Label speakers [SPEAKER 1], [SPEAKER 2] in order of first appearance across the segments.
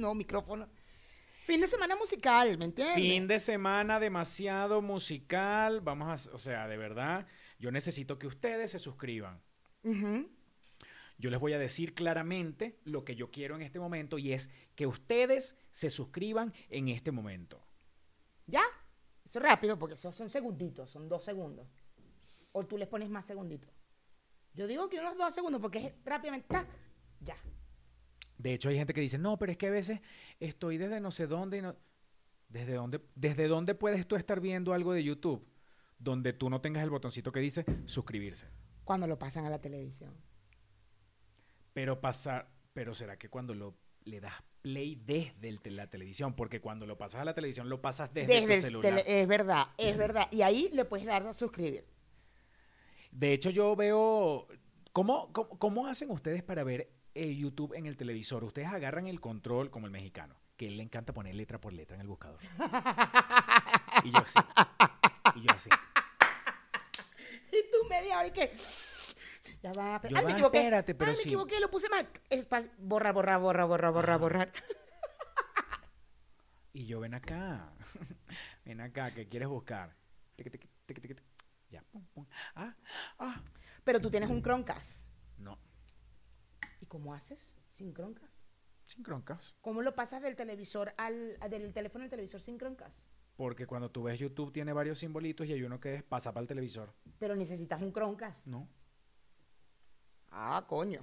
[SPEAKER 1] no, micrófono. Fin de semana musical, ¿me entiendes?
[SPEAKER 2] Fin de semana demasiado musical. Vamos a, o sea, de verdad, yo necesito que ustedes se suscriban. Yo les voy a decir claramente lo que yo quiero en este momento y es que ustedes se suscriban en este momento.
[SPEAKER 1] ¿Ya? Eso es rápido porque esos son segunditos, son dos segundos. O tú les pones más segunditos. Yo digo que unos dos segundos porque es rápidamente, ¡tac! ya.
[SPEAKER 2] De hecho, hay gente que dice, no, pero es que a veces estoy desde no sé dónde y no... ¿Desde dónde, ¿Desde dónde puedes tú estar viendo algo de YouTube donde tú no tengas el botoncito que dice suscribirse?
[SPEAKER 1] Cuando lo pasan a la televisión.
[SPEAKER 2] Pero pasar, pero será que cuando lo le das play desde te- la televisión, porque cuando lo pasas a la televisión lo pasas desde,
[SPEAKER 1] Desde
[SPEAKER 2] tu
[SPEAKER 1] el
[SPEAKER 2] celular.
[SPEAKER 1] es verdad, es verdad. Y ahí le puedes dar a suscribir.
[SPEAKER 2] De hecho, yo veo cómo, cómo, cómo hacen ustedes para ver eh, YouTube en el televisor. Ustedes agarran el control como el mexicano, que él le encanta poner letra por letra en el buscador. Y yo así. Y yo así.
[SPEAKER 1] Y tú media hora y que. Ya va.
[SPEAKER 2] Yo,
[SPEAKER 1] Ay, me equivoqué.
[SPEAKER 2] espérate, pero
[SPEAKER 1] Ay, me
[SPEAKER 2] sí.
[SPEAKER 1] equivoqué, lo puse mal. Es pa- borrar, borrar, borrar, borrar, borrar, borrar.
[SPEAKER 2] Y yo, ven acá. ven acá, ¿qué quieres buscar? Ya. Ah, ah.
[SPEAKER 1] Pero tú tienes un Chromecast.
[SPEAKER 2] No,
[SPEAKER 1] ¿Y cómo haces sin Chromecast?
[SPEAKER 2] sin croncas.
[SPEAKER 1] ¿Cómo lo pasas del televisor al del teléfono al televisor sin Chromecast?
[SPEAKER 2] Porque cuando tú ves YouTube tiene varios simbolitos y hay uno que es pasa para el televisor.
[SPEAKER 1] Pero necesitas un Chromecast.
[SPEAKER 2] No.
[SPEAKER 1] Ah, coño.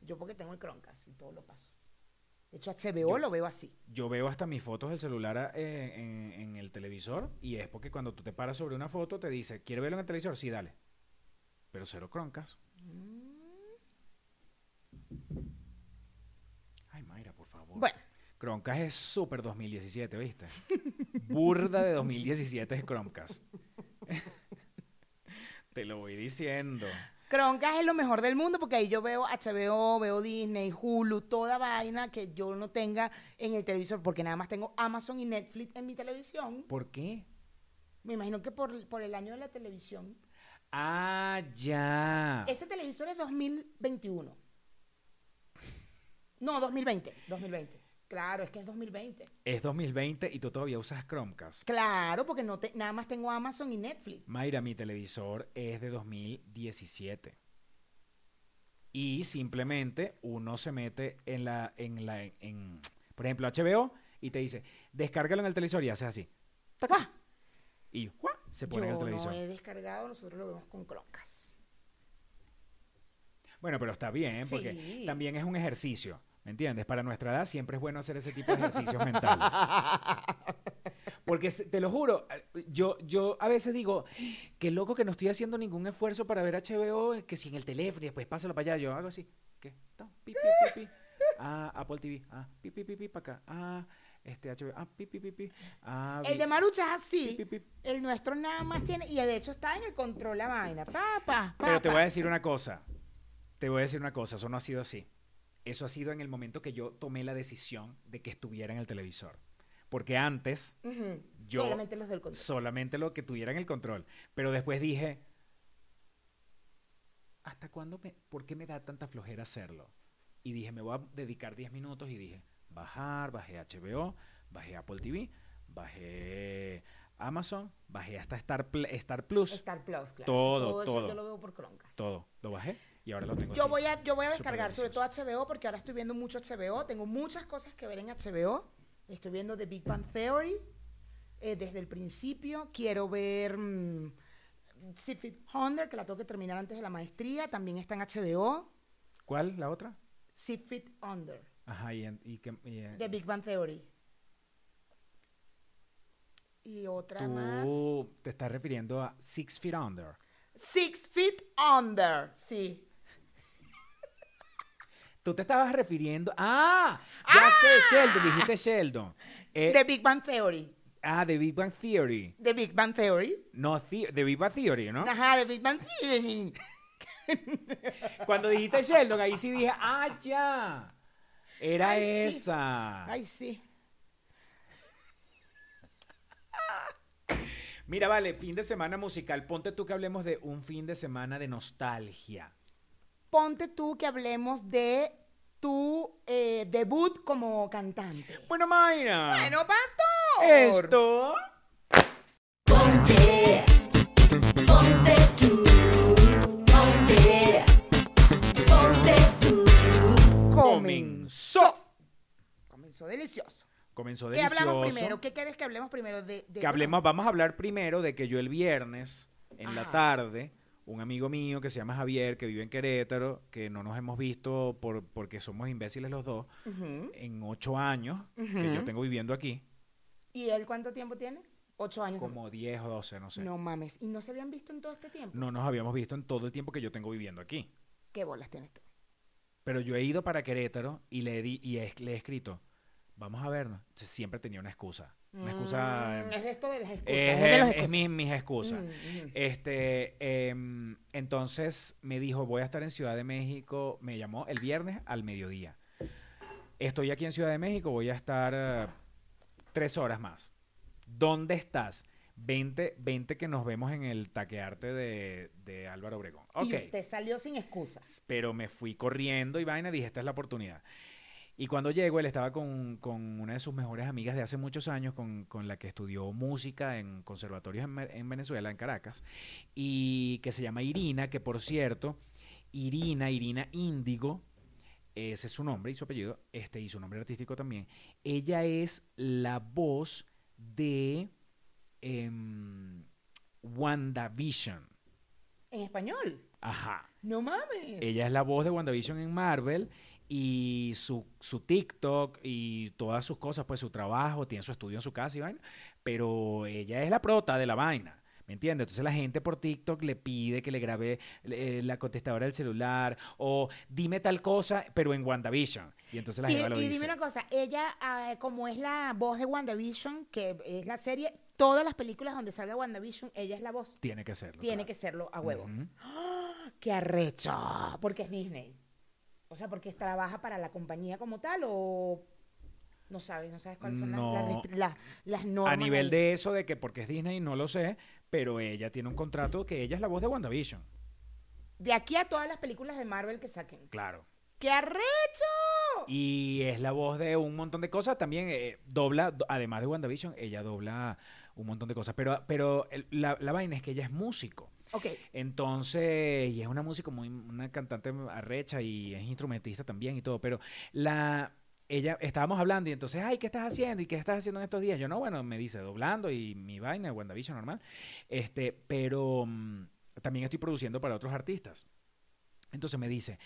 [SPEAKER 1] Yo porque tengo el Chromecast y todo lo paso. De hecho, HBO lo veo así.
[SPEAKER 2] Yo veo hasta mis fotos del celular eh, en, en el televisor y es porque cuando tú te paras sobre una foto te dice, ¿quieres verlo en el televisor? Sí, dale. Pero cero croncas. Ay, Mayra, por favor.
[SPEAKER 1] Bueno,
[SPEAKER 2] Chromecast es súper 2017, ¿viste? Burda de 2017 es Chromecast. Te lo voy diciendo.
[SPEAKER 1] Chromecast es lo mejor del mundo porque ahí yo veo HBO, veo Disney, Hulu, toda vaina que yo no tenga en el televisor porque nada más tengo Amazon y Netflix en mi televisión.
[SPEAKER 2] ¿Por qué?
[SPEAKER 1] Me imagino que por, por el año de la televisión.
[SPEAKER 2] Ah, ya.
[SPEAKER 1] Ese televisor es 2021. No, 2020. 2020. Claro, es que es 2020.
[SPEAKER 2] Es 2020 y tú todavía usas Chromecast.
[SPEAKER 1] Claro, porque no te, nada más tengo Amazon y Netflix.
[SPEAKER 2] Mayra, mi televisor es de 2017. Y simplemente uno se mete en la, en la, en, por ejemplo, HBO y te dice, descárgalo en el televisor y haces así.
[SPEAKER 1] ¡Taca!
[SPEAKER 2] Y ¡guau! se pone en el televisor.
[SPEAKER 1] no he descargado, nosotros lo vemos con Chromecast.
[SPEAKER 2] Bueno, pero está bien, porque
[SPEAKER 1] Sí.
[SPEAKER 2] también es un ejercicio, ¿me entiendes? Para nuestra edad siempre es bueno hacer ese tipo de ejercicios mentales. Porque te lo juro, yo, yo a veces digo, qué loco que no estoy haciendo ningún esfuerzo para ver HBO, que si en el teléfono y después pásalo para allá, yo hago así, ¿qué? No, pi, pi, pi, pi. Ah, Apple TV, ah, pi, pi, pi, pi, para acá, ah, este HBO, ah, pi, pi, pi, pi, ah,
[SPEAKER 1] El de Marucha es así. El nuestro nada más tiene, y de hecho está en el control la vaina. Papá,
[SPEAKER 2] Pero te voy a decir una cosa. Te voy a decir una cosa. Eso no ha sido así. Eso ha sido en el momento que yo tomé la decisión de que estuviera en el televisor. Porque antes yo
[SPEAKER 1] Solamente los del control.
[SPEAKER 2] solamente lo que tuviera en el control. Pero después dije, ¿hasta cuándo me, por qué me da tanta flojera hacerlo? Y dije, me voy a dedicar 10 minutos y dije, bajar, bajé HBO, bajé Apple TV, bajé Amazon, bajé hasta Star, Pl- Star Plus,
[SPEAKER 1] Star Plus, claro.
[SPEAKER 2] Todo,
[SPEAKER 1] eso
[SPEAKER 2] todo.
[SPEAKER 1] yo lo veo por Chromecast.
[SPEAKER 2] todo. Lo bajé y ahora lo tengo
[SPEAKER 1] Yo
[SPEAKER 2] así.
[SPEAKER 1] voy, a, yo voy a descargar sobre todo. HBO porque ahora estoy viendo mucho HBO. Tengo muchas cosas que ver en HBO. Estoy viendo The Big Bang Theory eh, desde el principio. Quiero ver mm, Six Feet Under, que la tengo que terminar antes de la maestría. También está en HBO.
[SPEAKER 2] ¿Cuál? ¿La otra?
[SPEAKER 1] Six Feet Under,
[SPEAKER 2] Ajá, y, y que- y,
[SPEAKER 1] The Big Bang Theory. Y otra más.
[SPEAKER 2] tú te estás refiriendo a Six Feet Under.
[SPEAKER 1] Six Feet Under, sí.
[SPEAKER 2] Tú te estabas refiriendo. ¡Ah! Ya sé, Sheldon, dijiste Sheldon. Eh,
[SPEAKER 1] The Big Bang Theory.
[SPEAKER 2] ah, The Big Bang Theory.
[SPEAKER 1] The Big Bang Theory.
[SPEAKER 2] No, The, The Big Bang Theory, ¿no?
[SPEAKER 1] Ajá, The Big Bang Theory.
[SPEAKER 2] Cuando dijiste Sheldon, ahí sí dije, ¡ah, ya! Era
[SPEAKER 1] Ay, sí.
[SPEAKER 2] esa.
[SPEAKER 1] Ay, sí.
[SPEAKER 2] Mira, vale, fin de semana musical. Ponte tú que hablemos de un fin de semana de nostalgia.
[SPEAKER 1] Ponte tú que hablemos de tu, eh, debut como cantante.
[SPEAKER 2] Bueno, Mayra.
[SPEAKER 1] Bueno, pastor.
[SPEAKER 2] Esto.
[SPEAKER 3] Ponte, ponte tú, ponte, ponte tú.
[SPEAKER 2] Comenzó.
[SPEAKER 1] Comenzó delicioso.
[SPEAKER 2] Comenzó
[SPEAKER 1] ¿Qué
[SPEAKER 2] delicioso.
[SPEAKER 1] hablamos primero? ¿Qué quieres que hablemos primero? De, de-
[SPEAKER 2] Que hablemos, vamos a hablar primero de que yo el viernes, en la tarde, un amigo mío que se llama Javier, que vive en Querétaro, que no nos hemos visto por, porque somos imbéciles los dos, en ocho años que yo tengo viviendo aquí,
[SPEAKER 1] ¿Y él cuánto tiempo tiene? Ocho años.
[SPEAKER 2] como 10 o 12, no sé.
[SPEAKER 1] No mames. ¿Y no se habían visto en todo este tiempo?
[SPEAKER 2] No nos habíamos visto en todo el tiempo que yo tengo viviendo aquí.
[SPEAKER 1] ¿Qué bolas tienes tú?
[SPEAKER 2] Pero yo he ido para Querétaro y le, di, y le he escrito, vamos a vernos. Entonces, siempre tenía una excusa. Una excusa...
[SPEAKER 1] Mm, es esto de las excusas.
[SPEAKER 2] Es,
[SPEAKER 1] es de las
[SPEAKER 2] es
[SPEAKER 1] excusas.
[SPEAKER 2] mis, mis excusas.
[SPEAKER 1] Mm, ujú.
[SPEAKER 2] Este, em, entonces me dijo, voy a estar en Ciudad de México. Me llamó el viernes al mediodía. Estoy aquí en Ciudad de México, voy a estar eh, tres horas más. ¿Dónde estás? Vente, vente que nos vemos en el taquearte de, de Álvaro Obregón. Ok,
[SPEAKER 1] Y usted salió sin excusas.
[SPEAKER 2] pero me fui corriendo y vaina, dije, esta es la oportunidad. Y cuando llego, él estaba con, con una de sus mejores amigas de hace muchos años, con, con la que estudió música en conservatorios en, Ve- en Venezuela, en Caracas, y que se llama Irina, que por cierto, Irina, Irina Índigo, ese es su nombre y su apellido, este y su nombre artístico también. Ella es la voz de em, WandaVision.
[SPEAKER 1] En español.
[SPEAKER 2] Ajá.
[SPEAKER 1] No mames.
[SPEAKER 2] Ella es la voz de WandaVision en Marvel y su, su TikTok y todas sus cosas, pues su trabajo, tiene su estudio en su casa y vaina, pero ella es la prota de la vaina. ¿Me entiendes? Entonces la gente por TikTok le pide que le grabe eh, la contestadora del celular o dime tal cosa, pero en WandaVision. Y entonces la
[SPEAKER 1] y,
[SPEAKER 2] gente lo
[SPEAKER 1] y
[SPEAKER 2] dice.
[SPEAKER 1] dime una cosa, ella, ah, como es la voz de WandaVision, que es la serie, todas las películas donde salga WandaVision, ella es la voz.
[SPEAKER 2] Tiene que serlo.
[SPEAKER 1] Tiene
[SPEAKER 2] claro.
[SPEAKER 1] que serlo a huevo.
[SPEAKER 2] Ujú.
[SPEAKER 1] ¡Qué arrecho! Porque es Disney. O sea, porque trabaja para la compañía como tal o... No sabes, no sabes cuáles son las- las,
[SPEAKER 2] No.
[SPEAKER 1] restri- las- las normas.
[SPEAKER 2] A nivel
[SPEAKER 1] ahí.
[SPEAKER 2] de eso, de que porque es Disney, no lo sé, pero ella tiene un contrato que ella es la voz de WandaVision.
[SPEAKER 1] De aquí a todas las películas de Marvel que saquen.
[SPEAKER 2] Claro.
[SPEAKER 1] ¡Qué arrecho!
[SPEAKER 2] Y es la voz de un montón de cosas. También eh, dobla, do- además de WandaVision, ella dobla un montón de cosas. Pero, pero el- la, la vaina es que ella es músico.
[SPEAKER 1] Ok.
[SPEAKER 2] Entonces, y es una música muy, una cantante arrecha y es instrumentista también y todo. Pero la, ella, estábamos hablando y entonces, ay, ¿qué estás haciendo? ¿Y qué estás haciendo en estos días? Yo no, bueno, me dice, doblando y mi vaina, WandaVision normal. Este, pero mm, también estoy produciendo para otros artistas. Entonces me dice,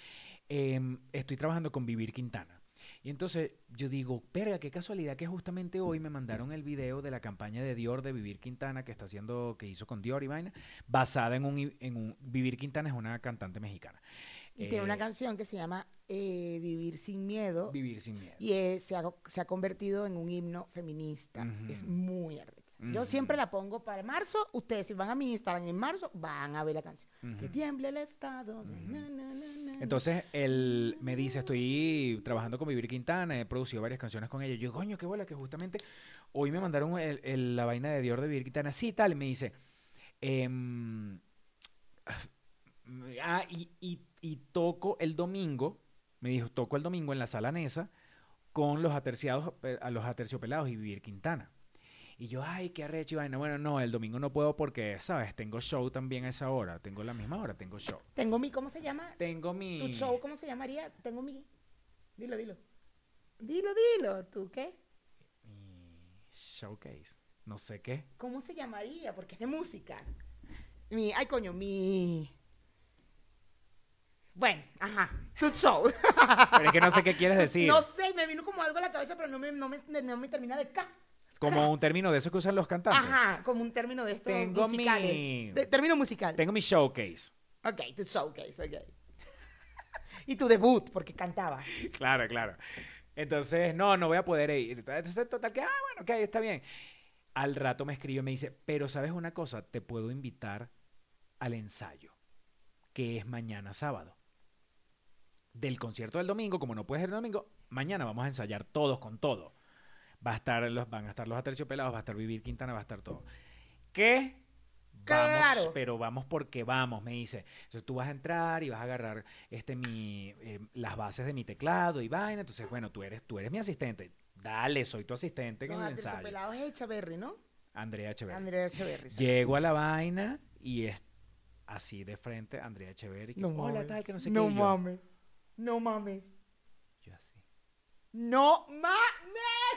[SPEAKER 2] em, estoy trabajando con Vivir Quintana. Y entonces yo digo, perga, qué casualidad que justamente hoy me mandaron el video de la campaña de Dior de Vivir Quintana que está haciendo, que hizo con Dior y vaina, basada en un, i- en un Vivir Quintana es una cantante mexicana.
[SPEAKER 1] Y tiene una
[SPEAKER 2] Eh,
[SPEAKER 1] canción que se llama eh, Vivir sin miedo.
[SPEAKER 2] Vivir sin miedo.
[SPEAKER 1] Y eh, se, ha, se ha convertido en un himno feminista. Es muy Yo siempre la pongo para marzo. Ustedes, si van a mi Instagram en marzo, van a ver la canción. Que tiemble el Estado. na, na, na, na, na.
[SPEAKER 2] Entonces él me dice, estoy trabajando con Vivir Quintana, he producido varias canciones con ella. Yo, coño, qué bola, que justamente hoy me mandaron el- el- la vaina de Dior de Vivir Quintana. Sí, tal, y me dice, em, ah, y, y- y toco el domingo, me dijo, toco el domingo en la sala Nesa con los aterciados, a los aterciopelados y Vivir Quintana. Y yo, ay, qué arrecho y vaina. Bueno, no, el domingo no puedo porque, ¿sabes? Tengo show también a esa hora. Tengo la misma hora, tengo show.
[SPEAKER 1] Tengo mi, ¿cómo se llama?
[SPEAKER 2] Tengo mi...
[SPEAKER 1] ¿Tu show cómo se llamaría? Tengo mi... Dilo, dilo. Dilo, dilo. ¿Tú qué?
[SPEAKER 2] mi showcase. No sé qué.
[SPEAKER 1] ¿Cómo se llamaría? Porque es de música. Mi... Ay, coño, mi... Bueno, ajá. Tu show.
[SPEAKER 2] Pero es que no sé qué quieres decir.
[SPEAKER 1] No sé, me vino como algo a la cabeza, pero no me, no me, no me termina de K.
[SPEAKER 2] Como un término de eso que usan los cantantes.
[SPEAKER 1] Ajá, como un término de estos
[SPEAKER 2] Tengo
[SPEAKER 1] musicales.
[SPEAKER 2] mi-
[SPEAKER 1] término musical.
[SPEAKER 2] Tengo mi showcase.
[SPEAKER 1] Ok, tu showcase, ok. y tu debut, porque cantaba.
[SPEAKER 2] Claro, claro. Entonces, no, no voy a poder ir. Entonces, total que, ah, bueno, ok, está bien. Al rato me escribe y me dice, pero ¿sabes una cosa? Te puedo invitar al ensayo, que es mañana sábado. Del concierto del domingo, como no puede ser el domingo, mañana vamos a ensayar todos con todo. Va a estar los, van a estar los aterciopelados, va a estar Vivir Quintana, va a estar todo. ¿Qué? vamos,
[SPEAKER 1] Claro.
[SPEAKER 2] pero vamos porque vamos, me dice. Entonces tú vas a entrar y vas a agarrar este mi eh, las bases de mi teclado y vaina. Entonces, bueno, tú eres, tú eres mi asistente. Dale, soy tu asistente en el ensayo.
[SPEAKER 1] es Echaberry, ¿no?
[SPEAKER 2] Andrea Echeverri.
[SPEAKER 1] Andrea Echeverry.
[SPEAKER 2] Llego a la vaina y es así de frente Andrea Echeverri. que,
[SPEAKER 1] No
[SPEAKER 2] Hola,
[SPEAKER 1] mames.
[SPEAKER 2] tal, que no sé
[SPEAKER 1] no
[SPEAKER 2] qué. yo-
[SPEAKER 1] mames. No mames.
[SPEAKER 2] yo así.
[SPEAKER 1] No mames.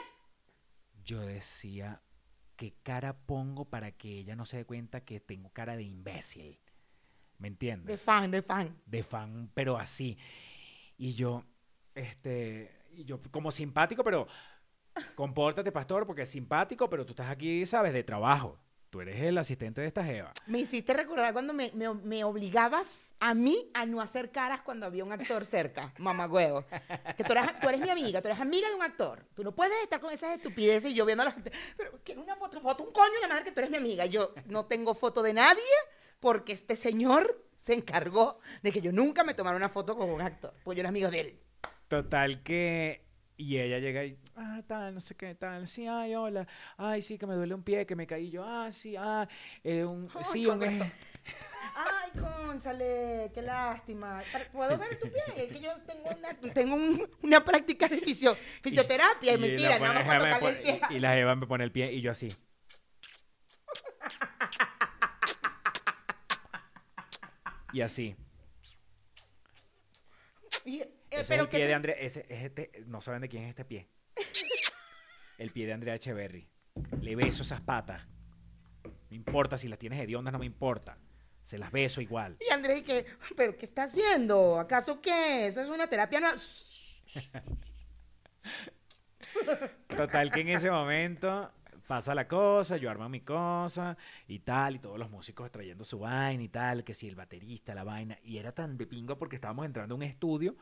[SPEAKER 2] Yo decía, ¿qué cara pongo para que ella no se dé cuenta que tengo cara de imbécil? ¿Me entiendes?
[SPEAKER 1] De fan, de fan.
[SPEAKER 2] de fan, pero así. Y yo, este, y yo como simpático, pero compórtate, pastor, porque es simpático, pero tú estás aquí, ¿sabes? De trabajo. Tú eres el asistente de esta jeva.
[SPEAKER 1] Me hiciste recordar cuando me, me- me obligabas a mí a no hacer caras cuando había un actor cerca, mamagüevo. Que tú eres, tú eres mi amiga, tú eres amiga de un actor. Tú no puedes estar con esas estupideces y yo viendo a la gente. Pero quiero una foto, foto, un coño, la madre que tú eres mi amiga. Yo no tengo foto de nadie porque este señor se encargó de que yo nunca me tomara una foto con un actor. Pues yo era amigo de él.
[SPEAKER 2] Total que... Y ella llega y, ah, tal, no sé qué, tal, sí, ay, hola, ay, sí, que me duele un pie, que me caí yo, ah, sí, ah, eh, un,
[SPEAKER 1] Ay,
[SPEAKER 2] sí,
[SPEAKER 1] con
[SPEAKER 2] un...
[SPEAKER 1] razón. Ay, conchale, qué lástima. ¿Puedo ver tu pie? Es que yo tengo una, tengo un- una práctica de fisio- fisioterapia y,
[SPEAKER 2] y me
[SPEAKER 1] tocarle el
[SPEAKER 2] pone-
[SPEAKER 1] pie.
[SPEAKER 2] y- y la jeva me pone el pie y yo así. Y así.
[SPEAKER 1] Y, eh,
[SPEAKER 2] Ese es el
[SPEAKER 1] que
[SPEAKER 2] pie
[SPEAKER 1] te-
[SPEAKER 2] de Andrea, ese es este, no saben de quién es este pie. El pie de Andrea Echeverry. Le beso esas patas. No importa si las tienes hediondas, no me importa. Se las beso igual.
[SPEAKER 1] Y Andrés, ¿y qué? ¿Pero qué está haciendo? ¿Acaso qué? ¿Eso es una terapia? No.
[SPEAKER 2] Total que en ese momento pasa la cosa, yo armo mi cosa y tal, y todos los músicos trayendo su vaina y tal, que si el baterista, la vaina, y era tan de pingo porque estábamos entrando a un estudio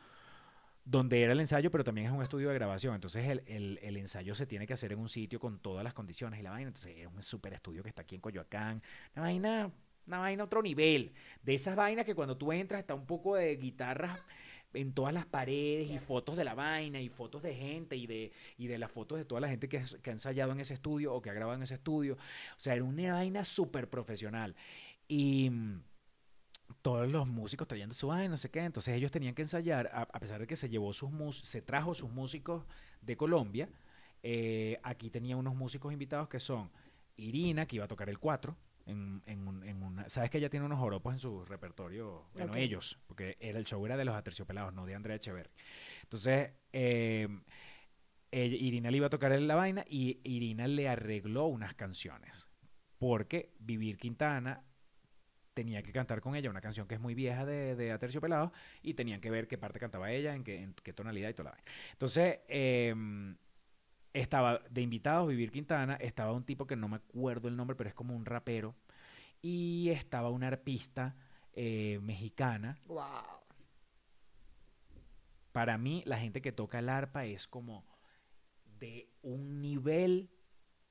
[SPEAKER 2] donde era el ensayo, pero también es un estudio de grabación, entonces el, el- el ensayo se tiene que hacer en un sitio con todas las condiciones y la vaina, entonces era un super estudio que está aquí en Coyoacán, una vaina, una vaina otro nivel, de esas vainas que cuando tú entras está un poco de guitarras en todas las paredes y fotos de la vaina y fotos de gente y de, y de las fotos de toda la gente que, que ha ensayado en ese estudio o que ha grabado en ese estudio. O sea, era una vaina súper profesional. Y mm, todos los músicos trayendo su vaina, no sé qué. Entonces ellos tenían que ensayar, a, a pesar de que se llevó sus mus- se trajo sus músicos de Colombia. eh, aquí tenía unos músicos invitados que son Irina, que iba a tocar el 4. En, en un- en una, sabes que ella tiene unos joropos en su repertorio, bueno, ellos, porque era el show era de los aterciopelados, no de Andrea Echeverry. Entonces, eh, ella- Irina le iba a tocar la vaina y Irina le arregló unas canciones. Porque Vivir Quintana tenía que cantar con ella una canción que es muy vieja de, de Aterciopelados y tenían que ver qué parte cantaba ella, en qué, en qué tonalidad y toda la vaina. Entonces, em, estaba de invitados Vivir Quintana, estaba un tipo que no me acuerdo el nombre, pero es como un rapero, y estaba una arpista eh, mexicana
[SPEAKER 1] Wow.
[SPEAKER 2] para mí la gente que toca el arpa es como de un nivel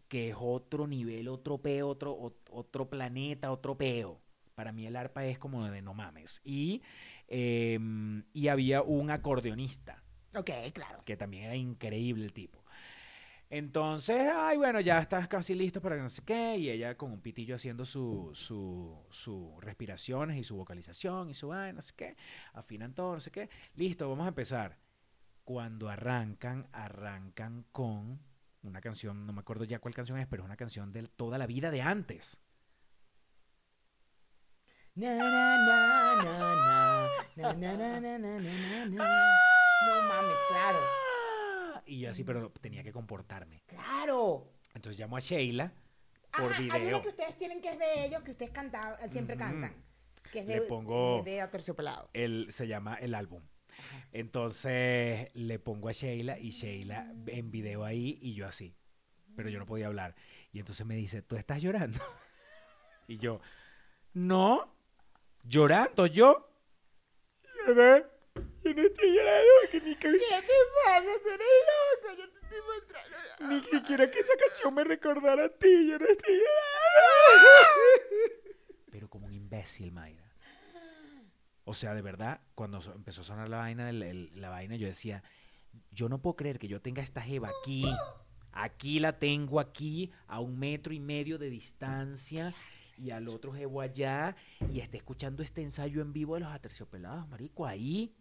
[SPEAKER 2] que es otro nivel, otro peo, otro, ot- otro planeta, otro peo. Para mí el arpa es como de no mames. Y, em, y había un acordeonista,
[SPEAKER 1] Ok, claro.
[SPEAKER 2] que también era increíble el tipo. Entonces, ay, bueno, ya estás casi listo para que no sé qué. Y ella con un pitillo haciendo su, su, su respiraciones y su vocalización y su vaina, no sé qué. Afinan todo, no sé qué. Listo, vamos a empezar. Cuando arrancan, arrancan con una canción, no me acuerdo ya cuál canción es, pero es una canción de toda la vida de antes.
[SPEAKER 1] Na, na, na, na, na. Na, na, na, na, na, na, na. No mames, claro.
[SPEAKER 2] Y yo así, pero tenía que comportarme.
[SPEAKER 1] Claro.
[SPEAKER 2] Entonces llamo a Sheila por
[SPEAKER 1] Ah, Hay
[SPEAKER 2] video.
[SPEAKER 1] que ustedes tienen que es de ellos, que ustedes siempre
[SPEAKER 2] Ujú.
[SPEAKER 1] cantan. Que es
[SPEAKER 2] Le pongo-
[SPEAKER 1] de, de Aterciopelado.
[SPEAKER 2] el, se llama el álbum. Entonces le pongo a Sheila y Sheila en video ahí y yo así. Pero yo no podía hablar. Y entonces me dice, ¿tú estás llorando? Y yo, no, llorando yo. Lloré. Yo no estoy llorando porque ni, que-
[SPEAKER 1] ¿Qué te pasa? Tú eres loco. Yo te estoy mostrando.
[SPEAKER 2] ni siquiera que esa canción me recordara a ti. Yo no estoy llorando. Pero como un imbécil, Mayra. O sea, de verdad, cuando empezó a sonar la vaina, el- la vaina, yo decía, yo no puedo creer que yo tenga esta jeva aquí. Aquí la tengo aquí, a un metro y medio de distancia. Y al otro jevo allá y esté escuchando este ensayo en vivo de los aterciopelados, marico, ahí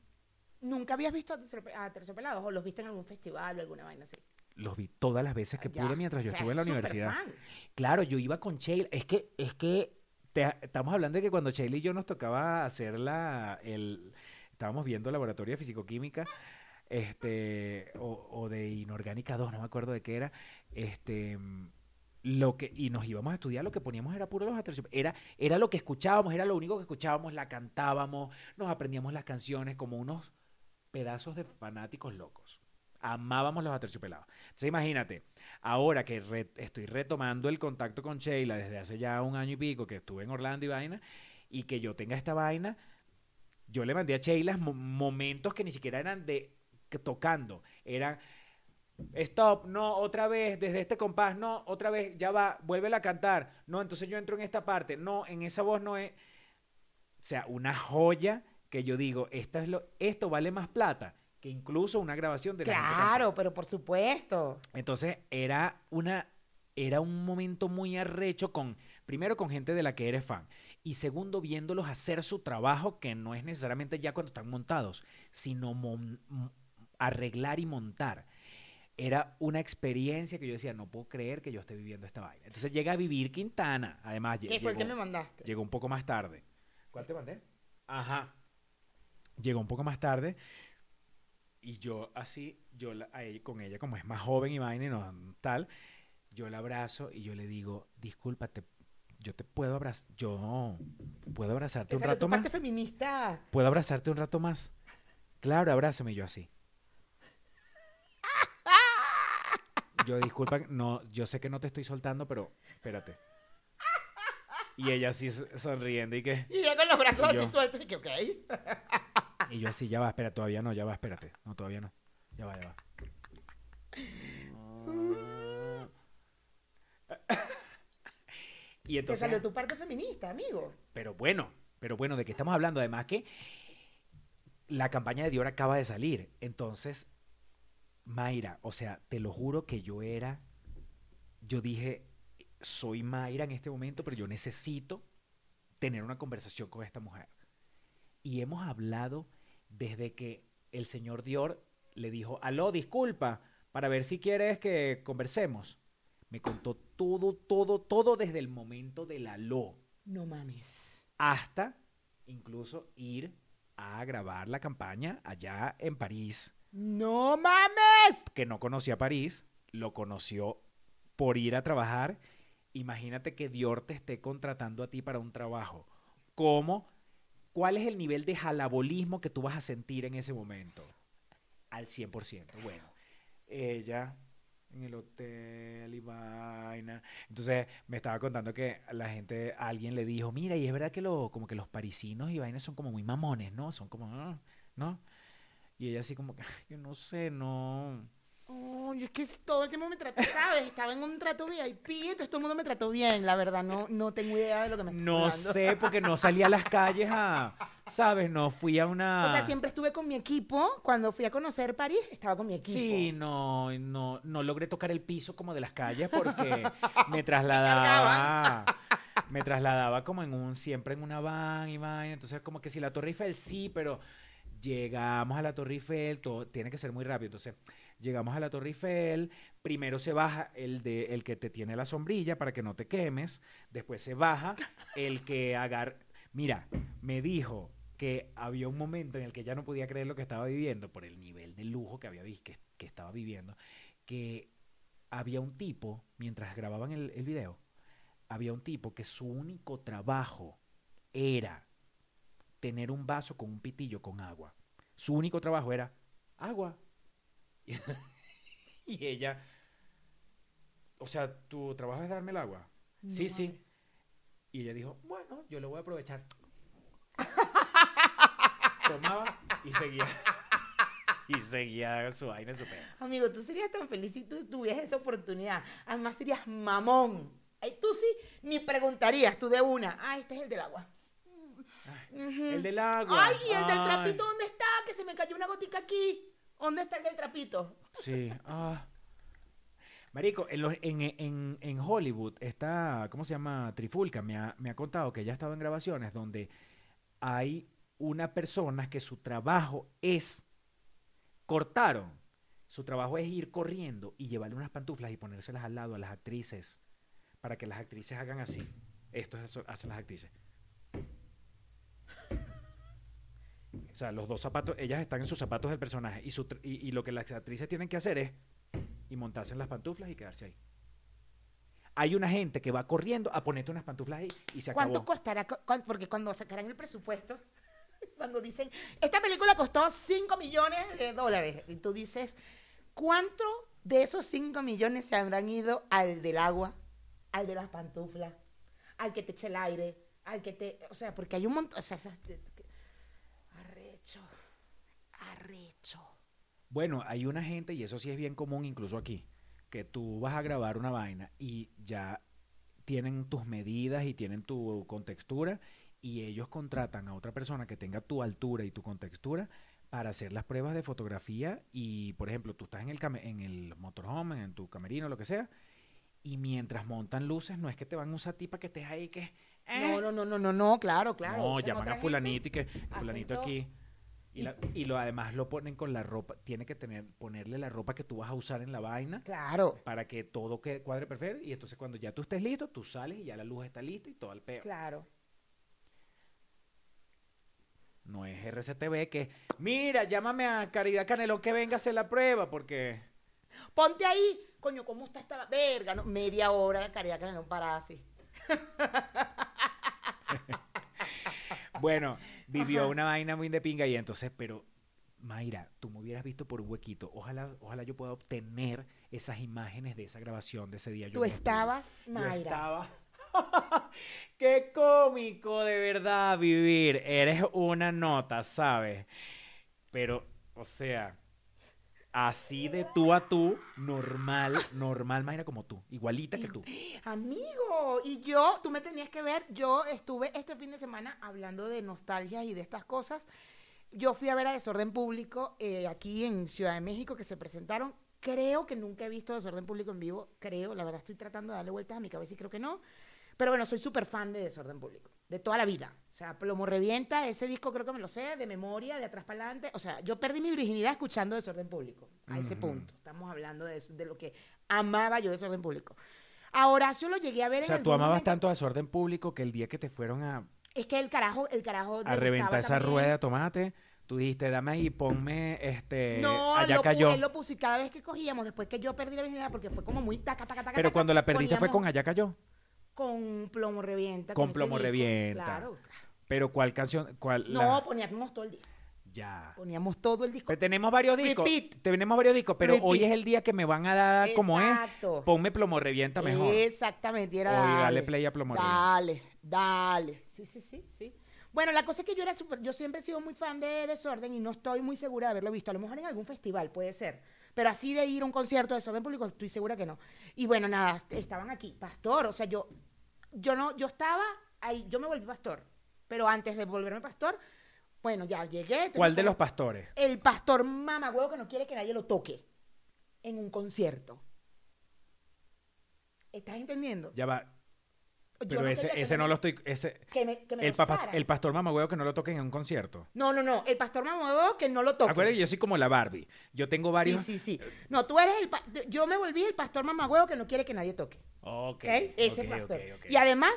[SPEAKER 1] ¿Nunca habías visto a Terciope- a Terciopelados o los viste en algún festival o alguna vaina así?
[SPEAKER 2] los vi todas las veces que
[SPEAKER 1] Ya,
[SPEAKER 2] pude mientras yo
[SPEAKER 1] o sea,
[SPEAKER 2] estuve en la universidad.
[SPEAKER 1] fan.
[SPEAKER 2] Claro, yo iba con Sheila. Es que, es que te- estamos hablando de que cuando Sheila y yo nos tocaba hacer la, el, estábamos viendo laboratorio de fisicoquímica, este, o, o de inorgánica 2, no me acuerdo de qué era, este, lo que, y nos íbamos a estudiar, lo que poníamos era puro los aterciopelados. Era, era lo que escuchábamos, era lo único que escuchábamos, la cantábamos, nos aprendíamos las canciones como unos pedazos de fanáticos locos. Amábamos los aterciopelados. Entonces imagínate, ahora que estoy retomando el contacto con Sheila desde hace ya un año y pico que estuve en Orlando y vaina, y que yo tenga esta vaina, yo le mandé a Sheila mo- momentos que ni siquiera eran de tocando, eran stop, no, otra vez, desde este compás, no, otra vez, ya va, vuélvela a cantar, no, entonces yo entro en esta parte, no, en esa voz no es, o sea, una joya que yo digo, esta es lo, esto vale más plata que incluso una grabación de la.
[SPEAKER 1] Claro, pero por supuesto.
[SPEAKER 2] Entonces era una era un momento muy arrecho con primero con gente de la que eres fan y segundo viéndolos hacer su trabajo que no es necesariamente ya cuando están montados, sino mon- arreglar y montar. Era una experiencia que yo decía, no puedo creer que yo esté viviendo esta vaina. Entonces llega a vivir Quintana, además
[SPEAKER 1] ¿Qué fue el que
[SPEAKER 2] llegó-
[SPEAKER 1] me mandaste?
[SPEAKER 2] Llegó un poco más tarde. ¿Cuál te mandé? Ajá. Llegó un poco más tarde. Y yo así, yo la- a ella- con ella, como es más joven y vaina y no tal, yo la abrazo y yo le digo, discúlpate, yo te puedo abrazar, yo puedo abrazarte
[SPEAKER 1] Te
[SPEAKER 2] un rato
[SPEAKER 1] tu parte
[SPEAKER 2] más.
[SPEAKER 1] feminista.
[SPEAKER 2] ¿Puedo abrazarte un rato más? Claro, abrázame yo así. Yo disculpa, no, yo sé que no te estoy soltando, pero espérate. Y ella así sonriendo y que
[SPEAKER 1] Y yo con los brazos
[SPEAKER 2] yo.
[SPEAKER 1] así sueltos y que, ok.
[SPEAKER 2] Y yo así, ya va, espera, todavía no, ya va, espérate. No, todavía no. Ya va, ya va. y
[SPEAKER 1] Te
[SPEAKER 2] entonces,
[SPEAKER 1] salió tu parte feminista, amigo.
[SPEAKER 2] pero bueno, pero bueno, ¿de qué estamos hablando? Además que la campaña de Dior acaba de salir. Entonces, Mayra, o sea, te lo juro que yo era, yo dije, soy Mayra en este momento, pero yo necesito tener una conversación con esta mujer. Y hemos hablado desde que el señor Dior le dijo, aló, disculpa, para ver si quieres que conversemos. Me contó todo, todo, todo desde el momento del aló
[SPEAKER 1] No mames.
[SPEAKER 2] hasta incluso ir a grabar la campaña allá en París,
[SPEAKER 1] ¡No mames!
[SPEAKER 2] que no conocía París, lo conoció por ir a trabajar. Imagínate que Dior te esté contratando a ti para un trabajo. ¿Cómo? ¿Cuál es el nivel de jalabolismo que tú vas a sentir en ese momento? Al 100%. Bueno, ella en el hotel y vaina. Entonces me estaba contando que la gente, alguien le dijo, mira, y es verdad que lo, como que los parisinos y vainas son como muy mamones, ¿no? Son como, ¿no? Y ella así como que, "Ay, yo no sé, no.
[SPEAKER 1] Ay, es que todo el tiempo me trató, ¿sabes? Estaba en un trato VIP, entonces todo el mundo me trató bien, la verdad. No, no tengo idea de lo que me
[SPEAKER 2] No
[SPEAKER 1] hablando.
[SPEAKER 2] sé, porque no salí a las calles a, ¿sabes? No fui a una...
[SPEAKER 1] O sea, siempre estuve con mi equipo. Cuando fui a conocer París, estaba con mi equipo.
[SPEAKER 2] Sí, no, no, no logré tocar el piso como de las calles porque me trasladaba, me trasladaba como en un, siempre en una van y vaina. Entonces, como que si la Torre Eiffel sí, pero llegamos a la Torre Eiffel, todo tiene que ser muy rápido. Entonces, llegamos a la Torre Eiffel, primero se baja el de el que te tiene la sombrilla para que no te quemes, después se baja el que agar Mira, me dijo que había un momento en el que ya no podía creer lo que estaba viviendo por el nivel de lujo que había que, que estaba viviendo, que había un tipo, mientras grababan el, el video, había un tipo que su único trabajo era tener un vaso con un pitillo con agua. Su único trabajo era agua. y ella, o sea, tu trabajo es darme el agua.
[SPEAKER 1] No
[SPEAKER 2] sí, sí. Y ella dijo, bueno, yo lo voy a aprovechar. Tomaba y seguía. y seguía su vaina, su pedo.
[SPEAKER 1] Amigo, tú serías tan feliz si tú tuvieras esa oportunidad. Además, serías mamón. Ay, tú sí ni preguntarías, tú de una. Ah, este es el del agua.
[SPEAKER 2] El del agua.
[SPEAKER 1] Ay, ¿y el del trapito dónde está? Que se me cayó una gotica aquí. ¿Dónde está el del trapito?
[SPEAKER 2] Sí. ah. Marico, en, los- en, en- en Hollywood, esta, ¿cómo se llama? Trifulca me ha, me ha contado que ella ha estado en grabaciones donde hay una persona que su trabajo es, cortaron, su trabajo es ir corriendo y llevarle unas pantuflas y ponérselas al lado a las actrices para que las actrices hagan así. Esto es hacen las actrices. O sea, los dos zapatos, ellas están en sus zapatos del personaje y, su y, y lo que las actrices tienen que hacer es y montarse en las pantuflas y quedarse ahí. Hay una gente que va corriendo a ponerte unas pantuflas ahí y se
[SPEAKER 1] ¿Cuánto
[SPEAKER 2] acabó.
[SPEAKER 1] costará? cu- cuán- Porque cuando sacarán el presupuesto, cuando dicen, esta película costó 5 millones de dólares, y tú dices, ¿cuánto de esos 5 millones se habrán ido al del agua, al de las pantuflas, al que te eche el aire, al que te... O sea, porque hay un montón... O sea, arrecho.
[SPEAKER 2] Bueno, hay una gente, y eso sí es bien común incluso aquí, que tú vas a grabar una vaina y ya tienen tus medidas y tienen tu contextura y ellos contratan a otra persona que tenga tu altura y tu contextura para hacer las pruebas de fotografía y, por ejemplo, tú estás en el, en el motorhome, en tu camerino, lo que sea, y mientras montan luces, no es que te van a usar a ti para que estés ahí que... eh,
[SPEAKER 1] No, no, no, no, no, no, claro, claro.
[SPEAKER 2] no, llaman a
[SPEAKER 1] gente.
[SPEAKER 2] fulanito y que fulanito aquí. Y, la- y lo además lo ponen con la ropa, tiene que tener, ponerle la ropa que tú vas a usar en la vaina
[SPEAKER 1] Claro,
[SPEAKER 2] para que todo que cuadre perfecto. Y entonces cuando ya tú estés listo, tú sales y ya la luz está lista y todo el peo.
[SPEAKER 1] claro.
[SPEAKER 2] No es RCTV que, mira, llámame a Caridad Canelón que venga a hacer la prueba porque...
[SPEAKER 1] Ponte ahí, coño, ¿cómo está esta verga? No, media hora, caridad que no para así.
[SPEAKER 2] Bueno, vivió una vaina muy de pinga y entonces, pero Mayra, tú me hubieras visto por un huequito. Ojalá, ojalá yo pueda obtener esas imágenes de esa grabación de ese día. Yo
[SPEAKER 1] Tú estabas,
[SPEAKER 2] Yo
[SPEAKER 1] Mayra.
[SPEAKER 2] estaba. Qué cómico de verdad vivir. Eres una nota, ¿sabes? Pero, o sea, así de tú a tú, normal, normal, Mayra, como tú, igualita que tú.
[SPEAKER 1] Amigo, y yo, tú me tenías que ver, yo estuve este fin de semana hablando de nostalgia y de estas cosas. Yo fui a ver a Desorden Público eh, aquí en Ciudad de México que se presentaron. Creo que nunca he visto Desorden Público en vivo, creo, la verdad estoy tratando de darle vueltas a mi cabeza y creo que no. Pero bueno, soy súper fan de Desorden Público, de toda la vida. O sea, Plomo Revienta, ese disco creo que me lo sé, de memoria, de atrás para adelante. O sea, yo perdí mi virginidad escuchando Desorden Público, a ese punto. Estamos hablando de, eso, de lo que amaba yo Desorden Público. A Horacio lo llegué a ver
[SPEAKER 2] O
[SPEAKER 1] en
[SPEAKER 2] sea, tú amabas
[SPEAKER 1] momento.
[SPEAKER 2] tanto a desorden público que el día que te fueron a,
[SPEAKER 1] Es que el carajo, el carajo.
[SPEAKER 2] a reventar esa
[SPEAKER 1] también.
[SPEAKER 2] rueda de tomate, tú dijiste, dame ahí, ponme este.
[SPEAKER 1] No,
[SPEAKER 2] allá
[SPEAKER 1] lo,
[SPEAKER 2] cayó.
[SPEAKER 1] él lo puso y cada vez que cogíamos, después que yo perdí la virginidad, porque fue como muy taca, taca, taca.
[SPEAKER 2] Pero
[SPEAKER 1] taca,
[SPEAKER 2] cuando la perdiste fue con allá cayó.
[SPEAKER 1] Con plomo revienta.
[SPEAKER 2] Con Plomo
[SPEAKER 1] disco.
[SPEAKER 2] Revienta.
[SPEAKER 1] Claro, claro.
[SPEAKER 2] Pero ¿cuál canción? ¿Cuál?
[SPEAKER 1] No,
[SPEAKER 2] la-
[SPEAKER 1] poníamos todo el disco.
[SPEAKER 2] Ya.
[SPEAKER 1] Poníamos todo el disco.
[SPEAKER 2] Pero tenemos varios discos.
[SPEAKER 1] Repeat.
[SPEAKER 2] Tenemos varios discos, pero hoy es el día que me van a dar como es.
[SPEAKER 1] Exacto.
[SPEAKER 2] Ponme plomo revienta mejor.
[SPEAKER 1] Exactamente, y era
[SPEAKER 2] Oye,
[SPEAKER 1] dale,
[SPEAKER 2] dale play a Plomo Revienta.
[SPEAKER 1] Dale, dale. Sí, sí, sí, sí. Bueno, la cosa es que yo era súper, yo siempre he sido muy fan de Desorden y no estoy muy segura de haberlo visto. A lo mejor en algún festival puede ser. Pero así de ir a un concierto de Desorden Público, estoy segura que no. Y bueno, nada, est- estaban aquí. Pastor, o sea, yo, yo no, yo estaba ahí, yo me volví pastor. Pero antes de volverme pastor, bueno, ya llegué.
[SPEAKER 2] ¿Cuál de los pastores?
[SPEAKER 1] El pastor mamagüevo que no quiere que nadie lo toque en un concierto. ¿Estás entendiendo?
[SPEAKER 2] Ya va. Pero
[SPEAKER 1] no
[SPEAKER 2] ese, ese
[SPEAKER 1] me-
[SPEAKER 2] no lo estoy. Ese,
[SPEAKER 1] Que me, que me
[SPEAKER 2] el, papa- el pastor mamagüeo que no lo toquen en un concierto.
[SPEAKER 1] No, no, no. El pastor mamagüevo que no lo toque.
[SPEAKER 2] Acuérdate, yo soy como la Barbie. Yo tengo varios.
[SPEAKER 1] Sí, sí, sí. No, tú eres el... Yo me volví el pastor mamagüevo que no quiere que nadie toque.
[SPEAKER 2] Ok.
[SPEAKER 1] ¿Ok? Ese
[SPEAKER 2] ok,
[SPEAKER 1] pastor.
[SPEAKER 2] ok, ok.
[SPEAKER 1] Y además,